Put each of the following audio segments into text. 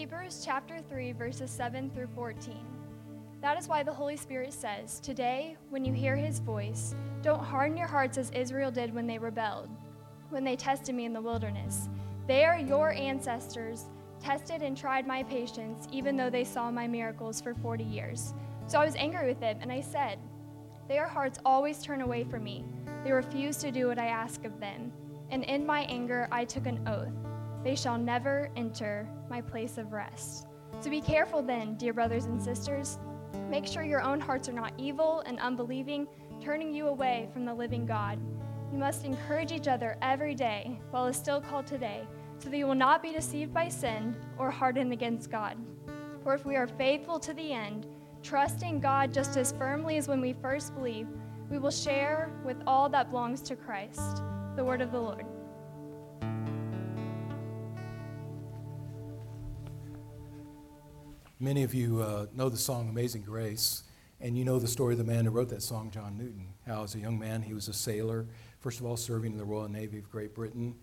Hebrews chapter 3, verses 7 through 14. That is why the Holy Spirit says, Today, when you hear his voice, don't harden your hearts as Israel did when they rebelled, when they tested me in the wilderness. They are your ancestors, tested and tried my patience, even though they saw my miracles for 40 years. So I was angry with them, and I said, Their hearts always turn away from me. They refuse to do what I ask of them. And in my anger, I took an oath. They shall never enter my place of rest. So be careful then, dear brothers and sisters. Make sure your own hearts are not evil and unbelieving, turning you away from the living God. You must encourage each other every day while it's still called today, so that you will not be deceived by sin or hardened against God. For if we are faithful to the end, trusting God just as firmly as when we first believed, we will share with all that belongs to Christ. The word of the Lord. Many of you uh, know the song Amazing Grace, and you know the story of the man who wrote that song, John Newton. How, as a young man, he was a sailor, first of all, serving in the Royal Navy of Great Britain,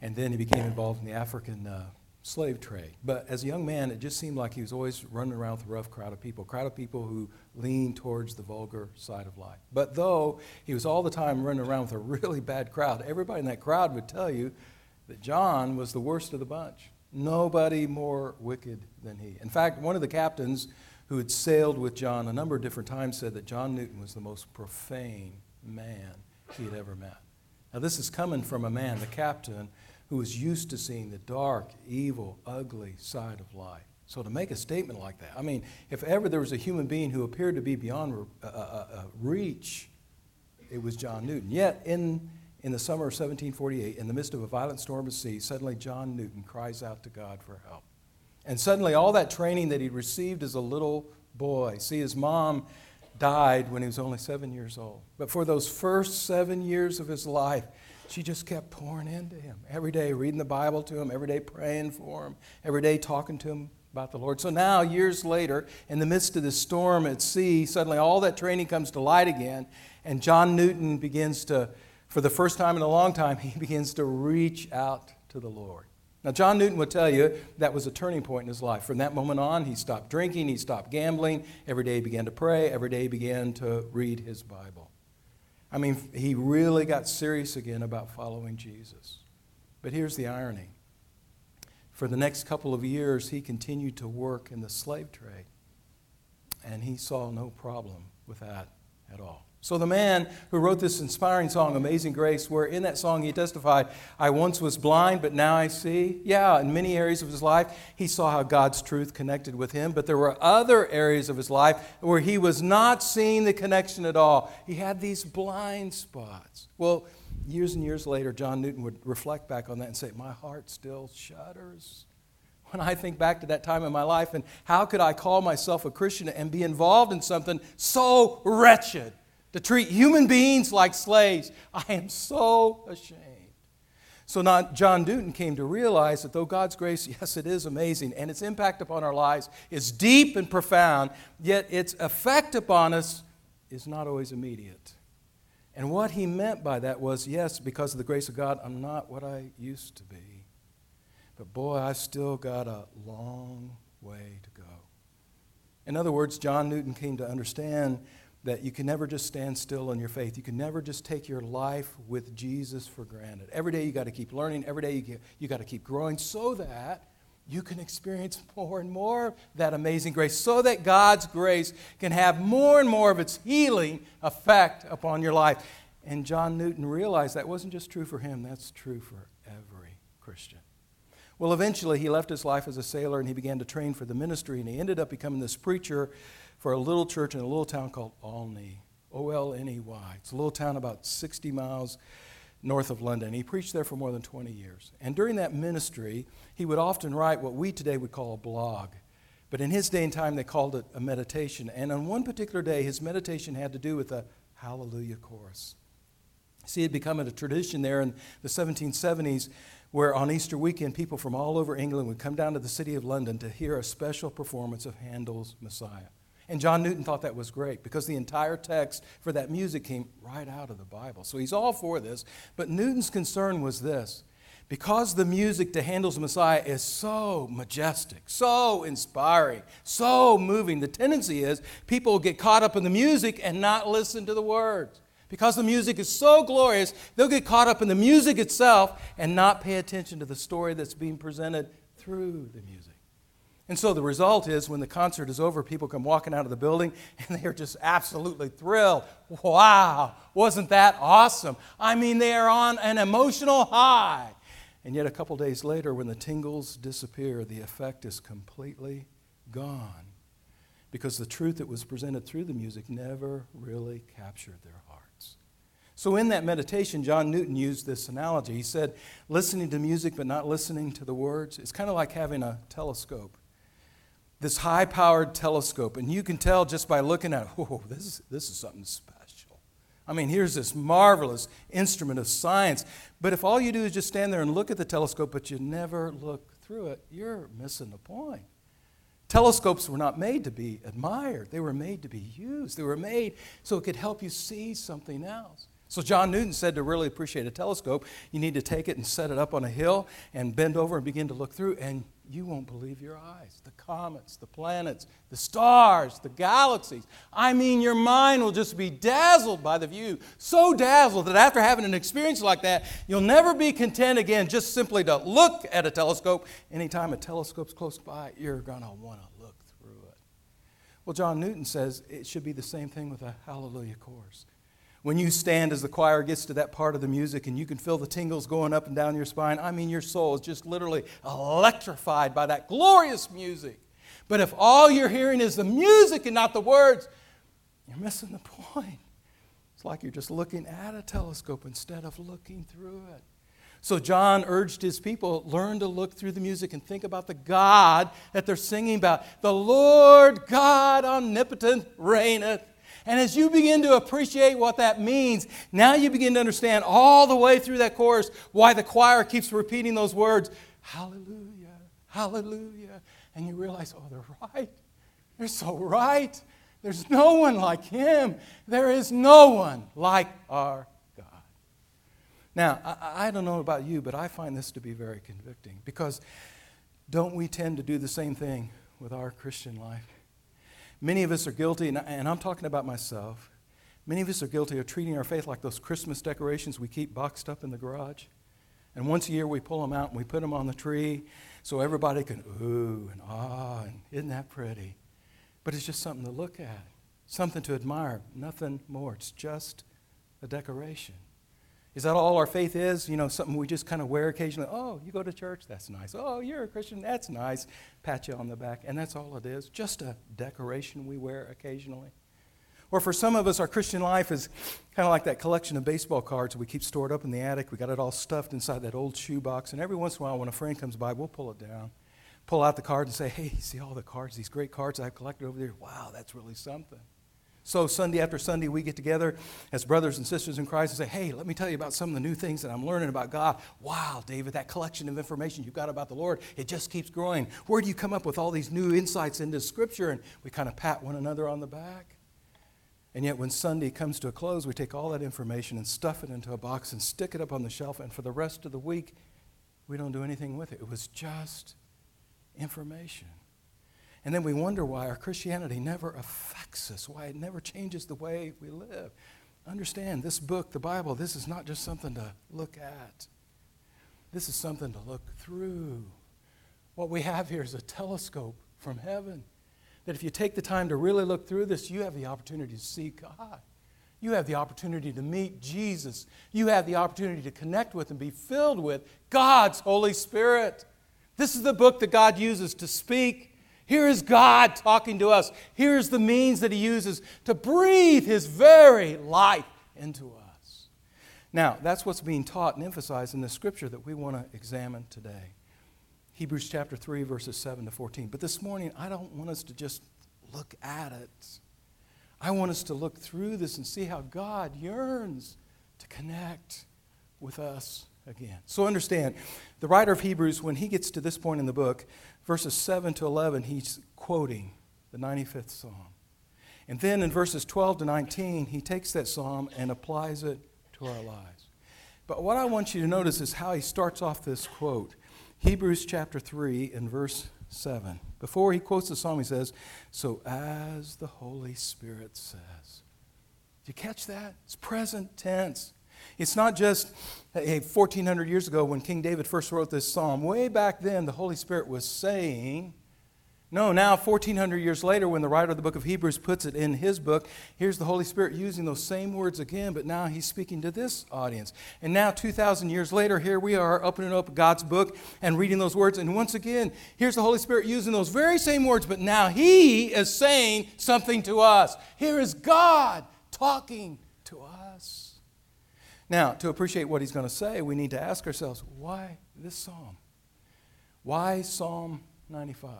and then he became involved in the African uh, slave trade. But as a young man, it just seemed like he was always running around with a rough crowd of people, a crowd of people who leaned towards the vulgar side of life. But though he was all the time running around with a really bad crowd, everybody in that crowd would tell you that John was the worst of the bunch. Nobody more wicked than he. In fact, one of the captains who had sailed with John a number of different times said that John Newton was the most profane man he had ever met. Now, this is coming from a man, the captain, who was used to seeing the dark, evil, ugly side of life. So, to make a statement like that, I mean, if ever there was a human being who appeared to be beyond uh, uh, uh, reach, it was John Newton. Yet, in in the summer of 1748, in the midst of a violent storm at sea, suddenly John Newton cries out to God for help. And suddenly, all that training that he'd received as a little boy, see, his mom died when he was only seven years old. But for those first seven years of his life, she just kept pouring into him every day, reading the Bible to him, every day praying for him, every day talking to him about the Lord. So now, years later, in the midst of this storm at sea, suddenly all that training comes to light again, and John Newton begins to for the first time in a long time, he begins to reach out to the Lord. Now, John Newton would tell you that was a turning point in his life. From that moment on, he stopped drinking, he stopped gambling. Every day he began to pray, every day he began to read his Bible. I mean, he really got serious again about following Jesus. But here's the irony for the next couple of years, he continued to work in the slave trade, and he saw no problem with that at all. So, the man who wrote this inspiring song, Amazing Grace, where in that song he testified, I once was blind, but now I see. Yeah, in many areas of his life, he saw how God's truth connected with him, but there were other areas of his life where he was not seeing the connection at all. He had these blind spots. Well, years and years later, John Newton would reflect back on that and say, My heart still shudders when I think back to that time in my life and how could I call myself a Christian and be involved in something so wretched? To treat human beings like slaves. I am so ashamed. So now John Newton came to realize that though God's grace, yes, it is amazing, and its impact upon our lives is deep and profound, yet its effect upon us is not always immediate. And what he meant by that was, yes, because of the grace of God, I'm not what I used to be. But boy, I've still got a long way to go. In other words, John Newton came to understand that you can never just stand still in your faith. You can never just take your life with Jesus for granted. Every day you got to keep learning. Every day you, you got to keep growing so that you can experience more and more that amazing grace, so that God's grace can have more and more of its healing effect upon your life. And John Newton realized that wasn't just true for him, that's true for every Christian. Well, eventually he left his life as a sailor and he began to train for the ministry, and he ended up becoming this preacher for a little church in a little town called Olney. O L N E Y. It's a little town about 60 miles north of London. He preached there for more than 20 years. And during that ministry, he would often write what we today would call a blog. But in his day and time, they called it a meditation. And on one particular day, his meditation had to do with a hallelujah chorus. See, it had become a tradition there in the 1770s where on Easter weekend, people from all over England would come down to the city of London to hear a special performance of Handel's Messiah. And John Newton thought that was great because the entire text for that music came right out of the Bible. So he's all for this. But Newton's concern was this Because the music to Handel's Messiah is so majestic, so inspiring, so moving, the tendency is people get caught up in the music and not listen to the words. Because the music is so glorious, they'll get caught up in the music itself and not pay attention to the story that's being presented through the music. And so the result is when the concert is over, people come walking out of the building and they are just absolutely thrilled. Wow, wasn't that awesome? I mean, they are on an emotional high. And yet, a couple days later, when the tingles disappear, the effect is completely gone because the truth that was presented through the music never really captured their hearts. So, in that meditation, John Newton used this analogy. He said, listening to music but not listening to the words, it's kind of like having a telescope this high powered telescope, and you can tell just by looking at it, oh, this is, this is something special. I mean, here's this marvelous instrument of science. But if all you do is just stand there and look at the telescope, but you never look through it, you're missing the point. Telescopes were not made to be admired, they were made to be used. They were made so it could help you see something else. So, John Newton said to really appreciate a telescope, you need to take it and set it up on a hill and bend over and begin to look through, and you won't believe your eyes. The comets, the planets, the stars, the galaxies. I mean, your mind will just be dazzled by the view. So dazzled that after having an experience like that, you'll never be content again just simply to look at a telescope. Anytime a telescope's close by, you're going to want to look through it. Well, John Newton says it should be the same thing with a hallelujah chorus when you stand as the choir gets to that part of the music and you can feel the tingles going up and down your spine, I mean, your soul is just literally electrified by that glorious music. But if all you're hearing is the music and not the words, you're missing the point. It's like you're just looking at a telescope instead of looking through it. So John urged his people learn to look through the music and think about the God that they're singing about. The Lord God omnipotent reigneth. And as you begin to appreciate what that means, now you begin to understand all the way through that chorus why the choir keeps repeating those words Hallelujah, Hallelujah. And you realize, oh, they're right. They're so right. There's no one like Him. There is no one like our God. Now, I, I don't know about you, but I find this to be very convicting because don't we tend to do the same thing with our Christian life? Many of us are guilty, and I'm talking about myself. Many of us are guilty of treating our faith like those Christmas decorations we keep boxed up in the garage. And once a year we pull them out and we put them on the tree so everybody can ooh and ah, and isn't that pretty? But it's just something to look at, something to admire, nothing more. It's just a decoration. Is that all our faith is? You know, something we just kind of wear occasionally. Oh, you go to church? That's nice. Oh, you're a Christian? That's nice. Pat you on the back. And that's all it is. Just a decoration we wear occasionally. Or for some of us, our Christian life is kind of like that collection of baseball cards we keep stored up in the attic. We got it all stuffed inside that old shoebox. And every once in a while, when a friend comes by, we'll pull it down, pull out the card, and say, Hey, see all the cards, these great cards I've collected over there? Wow, that's really something. So, Sunday after Sunday, we get together as brothers and sisters in Christ and say, Hey, let me tell you about some of the new things that I'm learning about God. Wow, David, that collection of information you've got about the Lord, it just keeps growing. Where do you come up with all these new insights into Scripture? And we kind of pat one another on the back. And yet, when Sunday comes to a close, we take all that information and stuff it into a box and stick it up on the shelf. And for the rest of the week, we don't do anything with it. It was just information. And then we wonder why our Christianity never affects us, why it never changes the way we live. Understand, this book, the Bible, this is not just something to look at, this is something to look through. What we have here is a telescope from heaven. That if you take the time to really look through this, you have the opportunity to see God. You have the opportunity to meet Jesus. You have the opportunity to connect with and be filled with God's Holy Spirit. This is the book that God uses to speak here is God talking to us. Here's the means that He uses to breathe His very life into us. Now, that's what's being taught and emphasized in the scripture that we want to examine today. Hebrews chapter 3, verses 7 to 14. But this morning, I don't want us to just look at it. I want us to look through this and see how God yearns to connect with us again. So understand, the writer of Hebrews, when he gets to this point in the book, verses 7 to 11, he's quoting the 95th Psalm. And then in verses 12 to 19, he takes that psalm and applies it to our lives. But what I want you to notice is how he starts off this quote Hebrews chapter 3 and verse 7. Before he quotes the psalm, he says, So as the Holy Spirit says. Do you catch that? It's present tense. It's not just hey, 1400 years ago when King David first wrote this psalm. Way back then, the Holy Spirit was saying, no, now 1400 years later, when the writer of the book of Hebrews puts it in his book, here's the Holy Spirit using those same words again, but now he's speaking to this audience. And now, 2,000 years later, here we are opening up God's book and reading those words. And once again, here's the Holy Spirit using those very same words, but now he is saying something to us. Here is God talking to us. Now, to appreciate what he's going to say, we need to ask ourselves why this psalm? Why Psalm 95?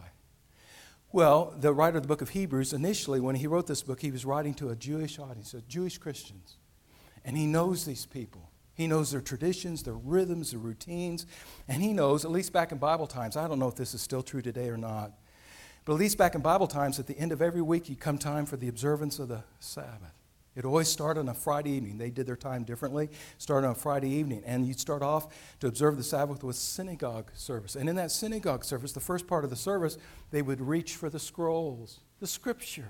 Well, the writer of the book of Hebrews, initially, when he wrote this book, he was writing to a Jewish audience, a Jewish Christians. And he knows these people. He knows their traditions, their rhythms, their routines. And he knows, at least back in Bible times, I don't know if this is still true today or not, but at least back in Bible times, at the end of every week, you come time for the observance of the Sabbath. It always started on a Friday evening. They did their time differently. Started on a Friday evening. And you'd start off to observe the Sabbath with synagogue service. And in that synagogue service, the first part of the service, they would reach for the scrolls, the scripture.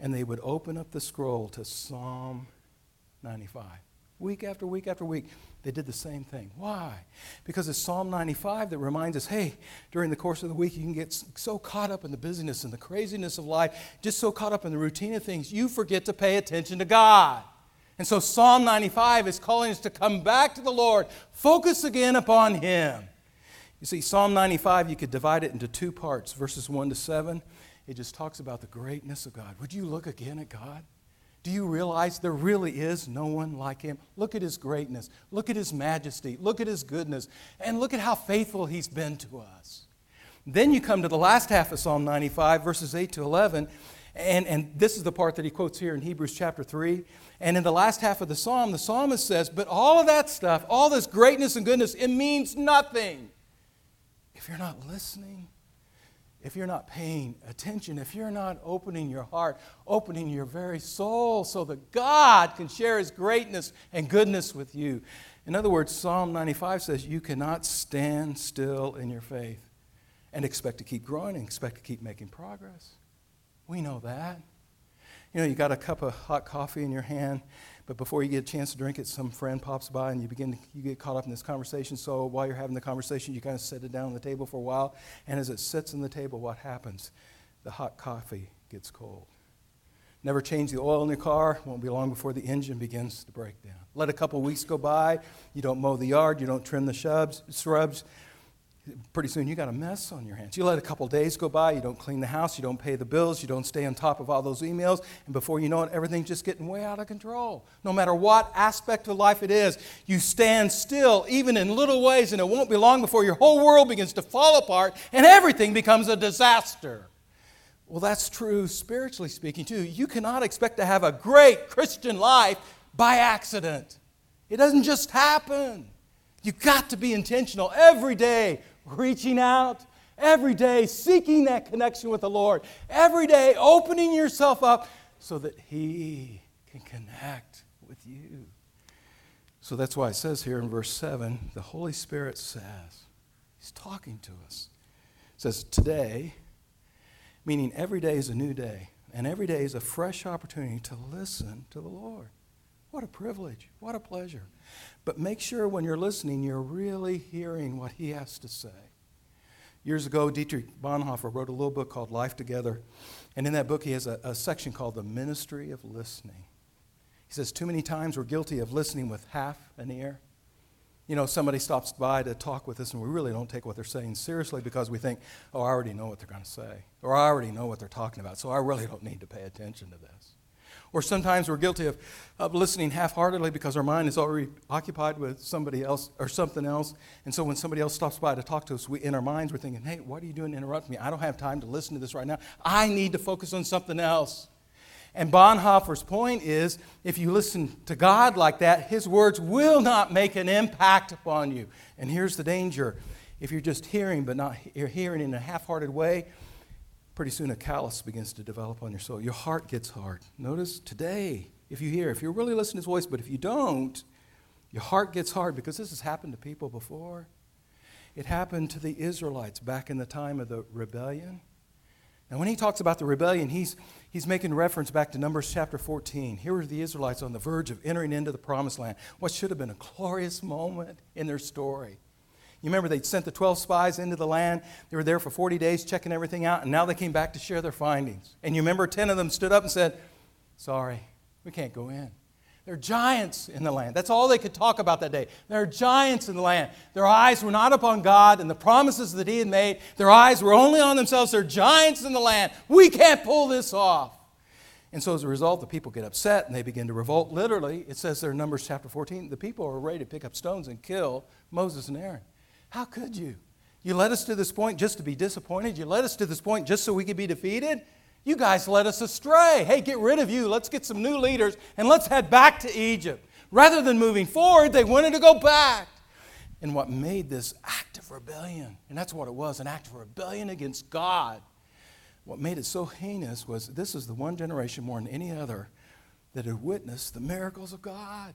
And they would open up the scroll to Psalm 95. Week after week after week, they did the same thing. Why? Because it's Psalm 95 that reminds us hey, during the course of the week, you can get so caught up in the busyness and the craziness of life, just so caught up in the routine of things, you forget to pay attention to God. And so Psalm 95 is calling us to come back to the Lord, focus again upon Him. You see, Psalm 95, you could divide it into two parts, verses 1 to 7. It just talks about the greatness of God. Would you look again at God? Do you realize there really is no one like him? Look at his greatness. Look at his majesty. Look at his goodness. And look at how faithful he's been to us. Then you come to the last half of Psalm 95, verses 8 to 11. And, and this is the part that he quotes here in Hebrews chapter 3. And in the last half of the psalm, the psalmist says, But all of that stuff, all this greatness and goodness, it means nothing if you're not listening if you're not paying attention, if you're not opening your heart, opening your very soul so that God can share his greatness and goodness with you. In other words, Psalm 95 says you cannot stand still in your faith and expect to keep growing and expect to keep making progress. We know that. You know, you got a cup of hot coffee in your hand but before you get a chance to drink it, some friend pops by and you begin to, you get caught up in this conversation. So while you're having the conversation, you kind of set it down on the table for a while. And as it sits on the table, what happens? The hot coffee gets cold. Never change the oil in your car. Won't be long before the engine begins to break down. Let a couple weeks go by. You don't mow the yard. You don't trim the shrubs. Pretty soon you got a mess on your hands. You let a couple days go by, you don't clean the house, you don't pay the bills, you don't stay on top of all those emails, and before you know it, everything's just getting way out of control. No matter what aspect of life it is, you stand still, even in little ways, and it won't be long before your whole world begins to fall apart and everything becomes a disaster. Well, that's true spiritually speaking, too. You cannot expect to have a great Christian life by accident, it doesn't just happen. You've got to be intentional every day, reaching out every day, seeking that connection with the Lord, every day opening yourself up so that He can connect with you. So that's why it says here in verse 7 the Holy Spirit says, He's talking to us. It says, Today, meaning every day is a new day, and every day is a fresh opportunity to listen to the Lord. What a privilege. What a pleasure. But make sure when you're listening, you're really hearing what he has to say. Years ago, Dietrich Bonhoeffer wrote a little book called Life Together. And in that book, he has a, a section called The Ministry of Listening. He says, Too many times we're guilty of listening with half an ear. You know, somebody stops by to talk with us, and we really don't take what they're saying seriously because we think, oh, I already know what they're going to say, or I already know what they're talking about, so I really don't need to pay attention to this. Or sometimes we're guilty of, of listening half heartedly because our mind is already occupied with somebody else or something else. And so when somebody else stops by to talk to us, we, in our minds we're thinking, hey, what are you doing to interrupt me? I don't have time to listen to this right now. I need to focus on something else. And Bonhoeffer's point is if you listen to God like that, his words will not make an impact upon you. And here's the danger if you're just hearing, but not you're hearing in a half hearted way, pretty soon a callus begins to develop on your soul. Your heart gets hard. Notice today, if you hear, if you're really listen to his voice, but if you don't, Your heart gets hard because this has happened to people before. It happened to the Israelites back in the time of the rebellion. Now, when he talks about the rebellion, he's, he's making reference back to Numbers chapter 14. Here were the Israelites on the verge of entering into the promised land, what should have been a glorious moment in their story. You remember they'd sent the 12 spies into the land. They were there for 40 days checking everything out, and now they came back to share their findings. And you remember 10 of them stood up and said, Sorry, we can't go in. There are giants in the land. That's all they could talk about that day. There are giants in the land. Their eyes were not upon God and the promises that He had made. Their eyes were only on themselves. There are giants in the land. We can't pull this off. And so as a result, the people get upset and they begin to revolt. Literally, it says there in Numbers chapter 14, the people are ready to pick up stones and kill Moses and Aaron. How could you? You led us to this point just to be disappointed? You led us to this point just so we could be defeated? You guys led us astray. Hey, get rid of you. Let's get some new leaders and let's head back to Egypt. Rather than moving forward, they wanted to go back. And what made this act of rebellion, and that's what it was an act of rebellion against God, what made it so heinous was this is the one generation more than any other that had witnessed the miracles of God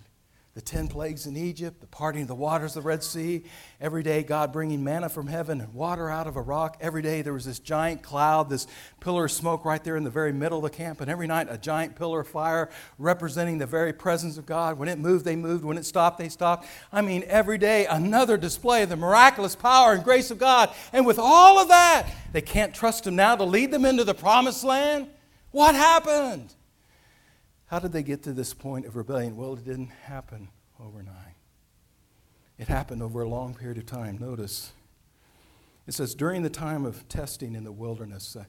the 10 plagues in Egypt, the parting of the waters of the Red Sea. Every day, God bringing manna from heaven and water out of a rock. Every day, there was this giant cloud, this pillar of smoke right there in the very middle of the camp. And every night, a giant pillar of fire representing the very presence of God. When it moved, they moved. When it stopped, they stopped. I mean, every day, another display of the miraculous power and grace of God. And with all of that, they can't trust Him now to lead them into the promised land. What happened? How did they get to this point of rebellion? Well, it didn't happen overnight. It happened over a long period of time. Notice it says, during the time of testing in the wilderness. Uh,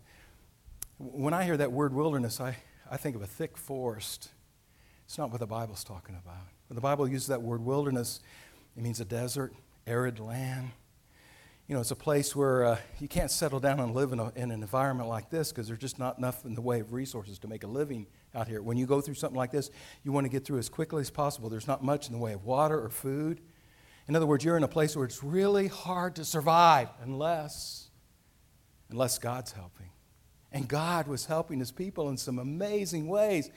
when I hear that word wilderness, I, I think of a thick forest. It's not what the Bible's talking about. When the Bible uses that word wilderness, it means a desert, arid land. You know, it's a place where uh, you can't settle down and live in, a, in an environment like this because there's just not enough in the way of resources to make a living out here. When you go through something like this, you want to get through as quickly as possible. There's not much in the way of water or food. In other words, you're in a place where it's really hard to survive unless, unless God's helping. And God was helping his people in some amazing ways.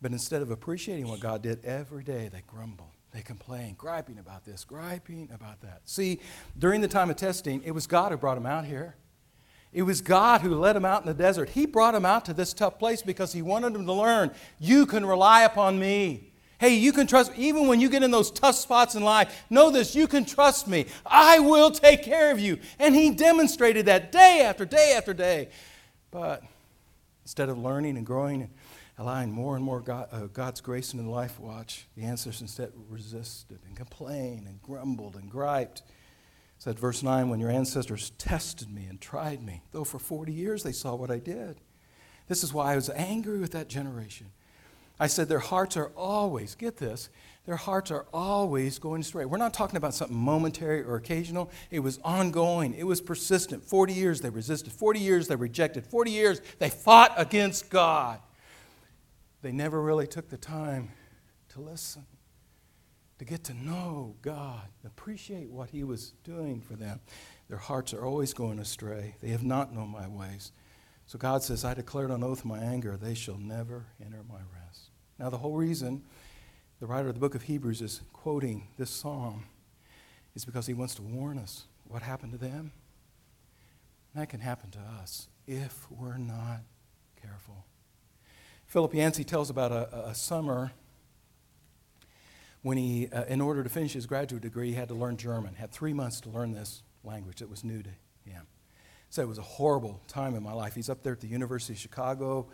But instead of appreciating what God did every day, they grumbled. They complained, griping about this, griping about that. See, during the time of testing, it was God who brought them out here. It was God who led him out in the desert. He brought him out to this tough place because he wanted him to learn you can rely upon me. Hey, you can trust, me. even when you get in those tough spots in life, know this, you can trust me. I will take care of you. And he demonstrated that day after day after day. But instead of learning and growing and allowing more and more God, uh, God's grace into the life watch, the ancestors instead resisted and complained and grumbled and griped said, verse 9, when your ancestors tested me and tried me, though for 40 years they saw what I did. This is why I was angry with that generation. I said, their hearts are always, get this, their hearts are always going astray. We're not talking about something momentary or occasional. It was ongoing, it was persistent. 40 years they resisted, 40 years they rejected, 40 years they fought against God. They never really took the time to listen to get to know God, appreciate what He was doing for them. Their hearts are always going astray. They have not known my ways. So God says, I declared on oath my anger, they shall never enter my rest. Now, the whole reason the writer of the book of Hebrews is quoting this psalm is because he wants to warn us what happened to them. That can happen to us if we're not careful. Philip Yancey tells about a, a summer when he, uh, in order to finish his graduate degree, he had to learn German. Had three months to learn this language that was new to him. So it was a horrible time in my life. He's up there at the University of Chicago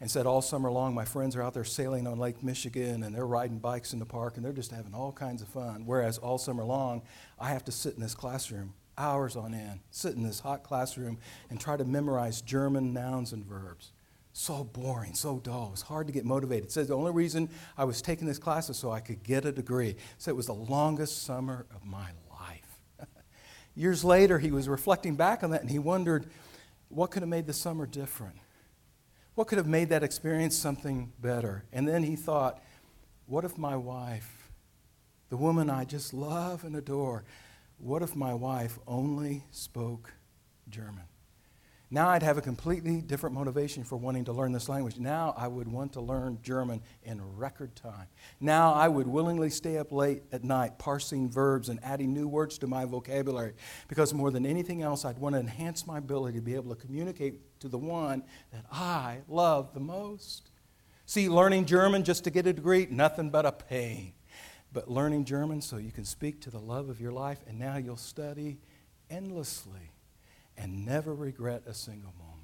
and said all summer long, my friends are out there sailing on Lake Michigan and they're riding bikes in the park and they're just having all kinds of fun. Whereas all summer long, I have to sit in this classroom hours on end, sit in this hot classroom and try to memorize German nouns and verbs so boring, so dull. It was hard to get motivated. It says the only reason I was taking this class is so I could get a degree. So it was the longest summer of my life. Years later, he was reflecting back on that and he wondered what could have made the summer different? What could have made that experience something better? And then he thought, what if my wife, the woman I just love and adore, what if my wife only spoke German? Now I'd have a completely different motivation for wanting to learn this language. Now I would want to learn German in record time. Now I would willingly stay up late at night parsing verbs and adding new words to my vocabulary because more than anything else, I'd want to enhance my ability to be able to communicate to the one that I love the most. See, learning German just to get a degree, nothing but a pain. But learning German so you can speak to the love of your life, and now you'll study endlessly and never regret a single moment.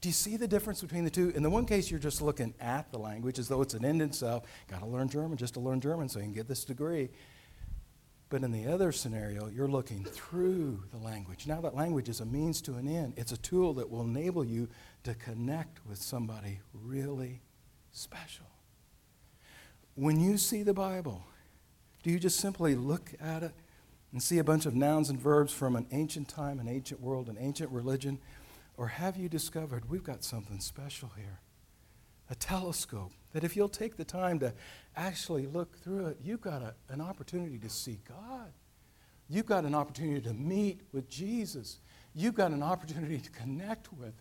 Do you see the difference between the two? In the one case, you're just looking at the language as though it's an end in itself. Got to learn German just to learn German so you can get this degree. But in the other scenario, you're looking through the language. Now, that language is a means to an end, it's a tool that will enable you to connect with somebody really special. When you see the Bible, do you just simply look at it and see a bunch of nouns and verbs from an ancient time, an ancient world, an ancient religion? Or have you discovered we've got something special here? A telescope that if you'll take the time to actually look through it, you've got a, an opportunity to see God. You've got an opportunity to meet with Jesus. You've got an opportunity to connect with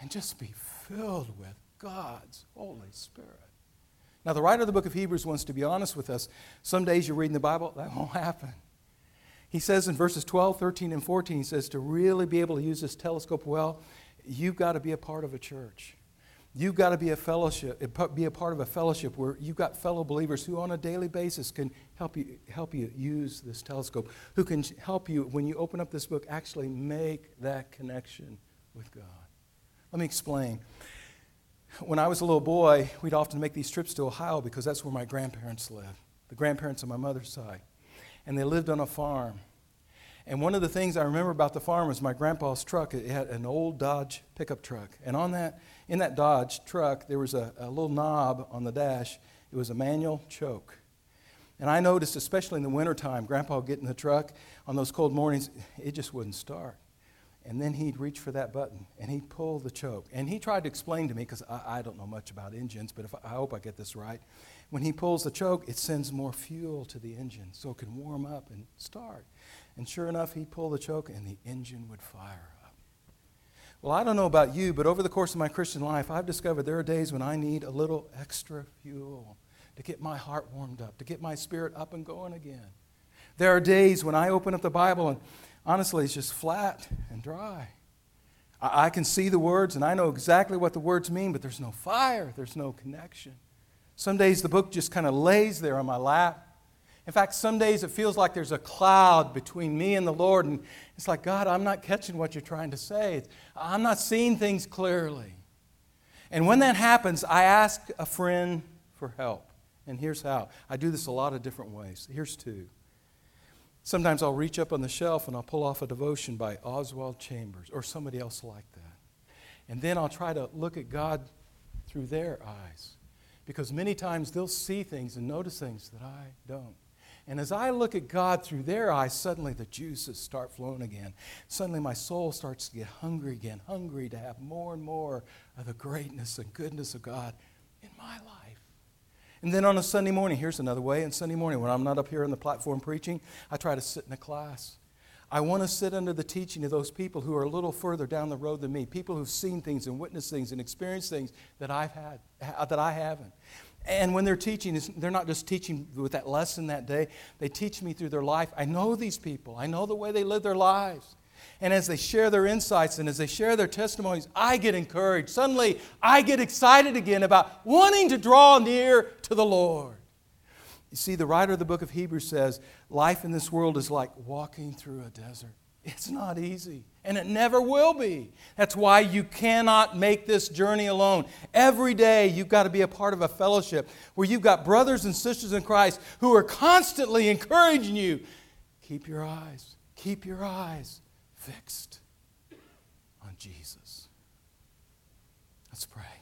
and just be filled with God's Holy Spirit. Now, the writer of the book of Hebrews wants to be honest with us. Some days you're reading the Bible, that won't happen. He says in verses 12, 13, and 14, he says, to really be able to use this telescope well, you've got to be a part of a church. You've got to be a fellowship, eh, be a part of a fellowship where you've got fellow believers who on a daily basis can help you, help you use this telescope, who can help you, when you open up this book, actually make that connection with God. Let me explain. When I was a little boy, we'd often make these trips to Ohio because that's where my grandparents lived, the grandparents on my mother's side and they lived on a farm. And one of the things I remember about the farm was my grandpa's truck. It had an old Dodge pickup truck. And on that, in that Dodge truck, there was a, a little knob on the dash. It was a manual choke. And I noticed, especially in the wintertime, Grandpa would get in the truck on those cold mornings, it just wouldn't start. And then he'd reach for that button and he'd pull the choke. And he tried to explain to me, because I, I, don't know much about engines, but I, I hope I get this right. When he pulls the choke, it sends more fuel to the engine so it can warm up and start. And sure enough, he'd pull the choke and the engine would fire up. Well, I don't know about you, but over the course of my Christian life, I've discovered there are days when I need a little extra fuel to get my heart warmed up, to get my spirit up and going again. There are days when I open up the Bible and honestly, it's just flat and dry. I, I can see the words and I know exactly what the words mean, but there's no fire, there's no connection. Some days the book just kind of lays there on my lap. In fact, some days it feels like there's a cloud between me and the Lord, and it's like, God, I'm not catching what you're trying to say. I'm not seeing things clearly. And when that happens, I ask a friend for help. And here's how I do this a lot of different ways. Here's two. Sometimes I'll reach up on the shelf and I'll pull off a devotion by Oswald Chambers or somebody else like that. And then I'll try to look at God through their eyes. Because many times they'll see things and notice things that I don't. And as I look at God through their eyes, suddenly the juices start flowing again. Suddenly my soul starts to get hungry again, hungry to have more and more of the greatness and goodness of God in my life. And then on a Sunday morning, here's another way. On Sunday morning, when I'm not up here on the platform preaching, I try to sit in a class. I want to sit under the teaching of those people who are a little further down the road than me, people who've seen things and witnessed things and experienced things that I've had, that I haven't. And when they're teaching, they're not just teaching with that lesson that day, they teach me through their life. I know these people, I know the way they live their lives. And as they share their insights and as they share their testimonies, I get encouraged. Suddenly, I get excited again about wanting to draw near to the Lord. You see, the writer of the book of Hebrews says life in this world is like walking through a desert. It's not easy, and it never will be. That's why you cannot make this journey alone. Every day, you've got to be a part of a fellowship where you've got brothers and sisters in Christ who are constantly encouraging you. Keep your eyes, keep your eyes fixed on Jesus. Let's pray.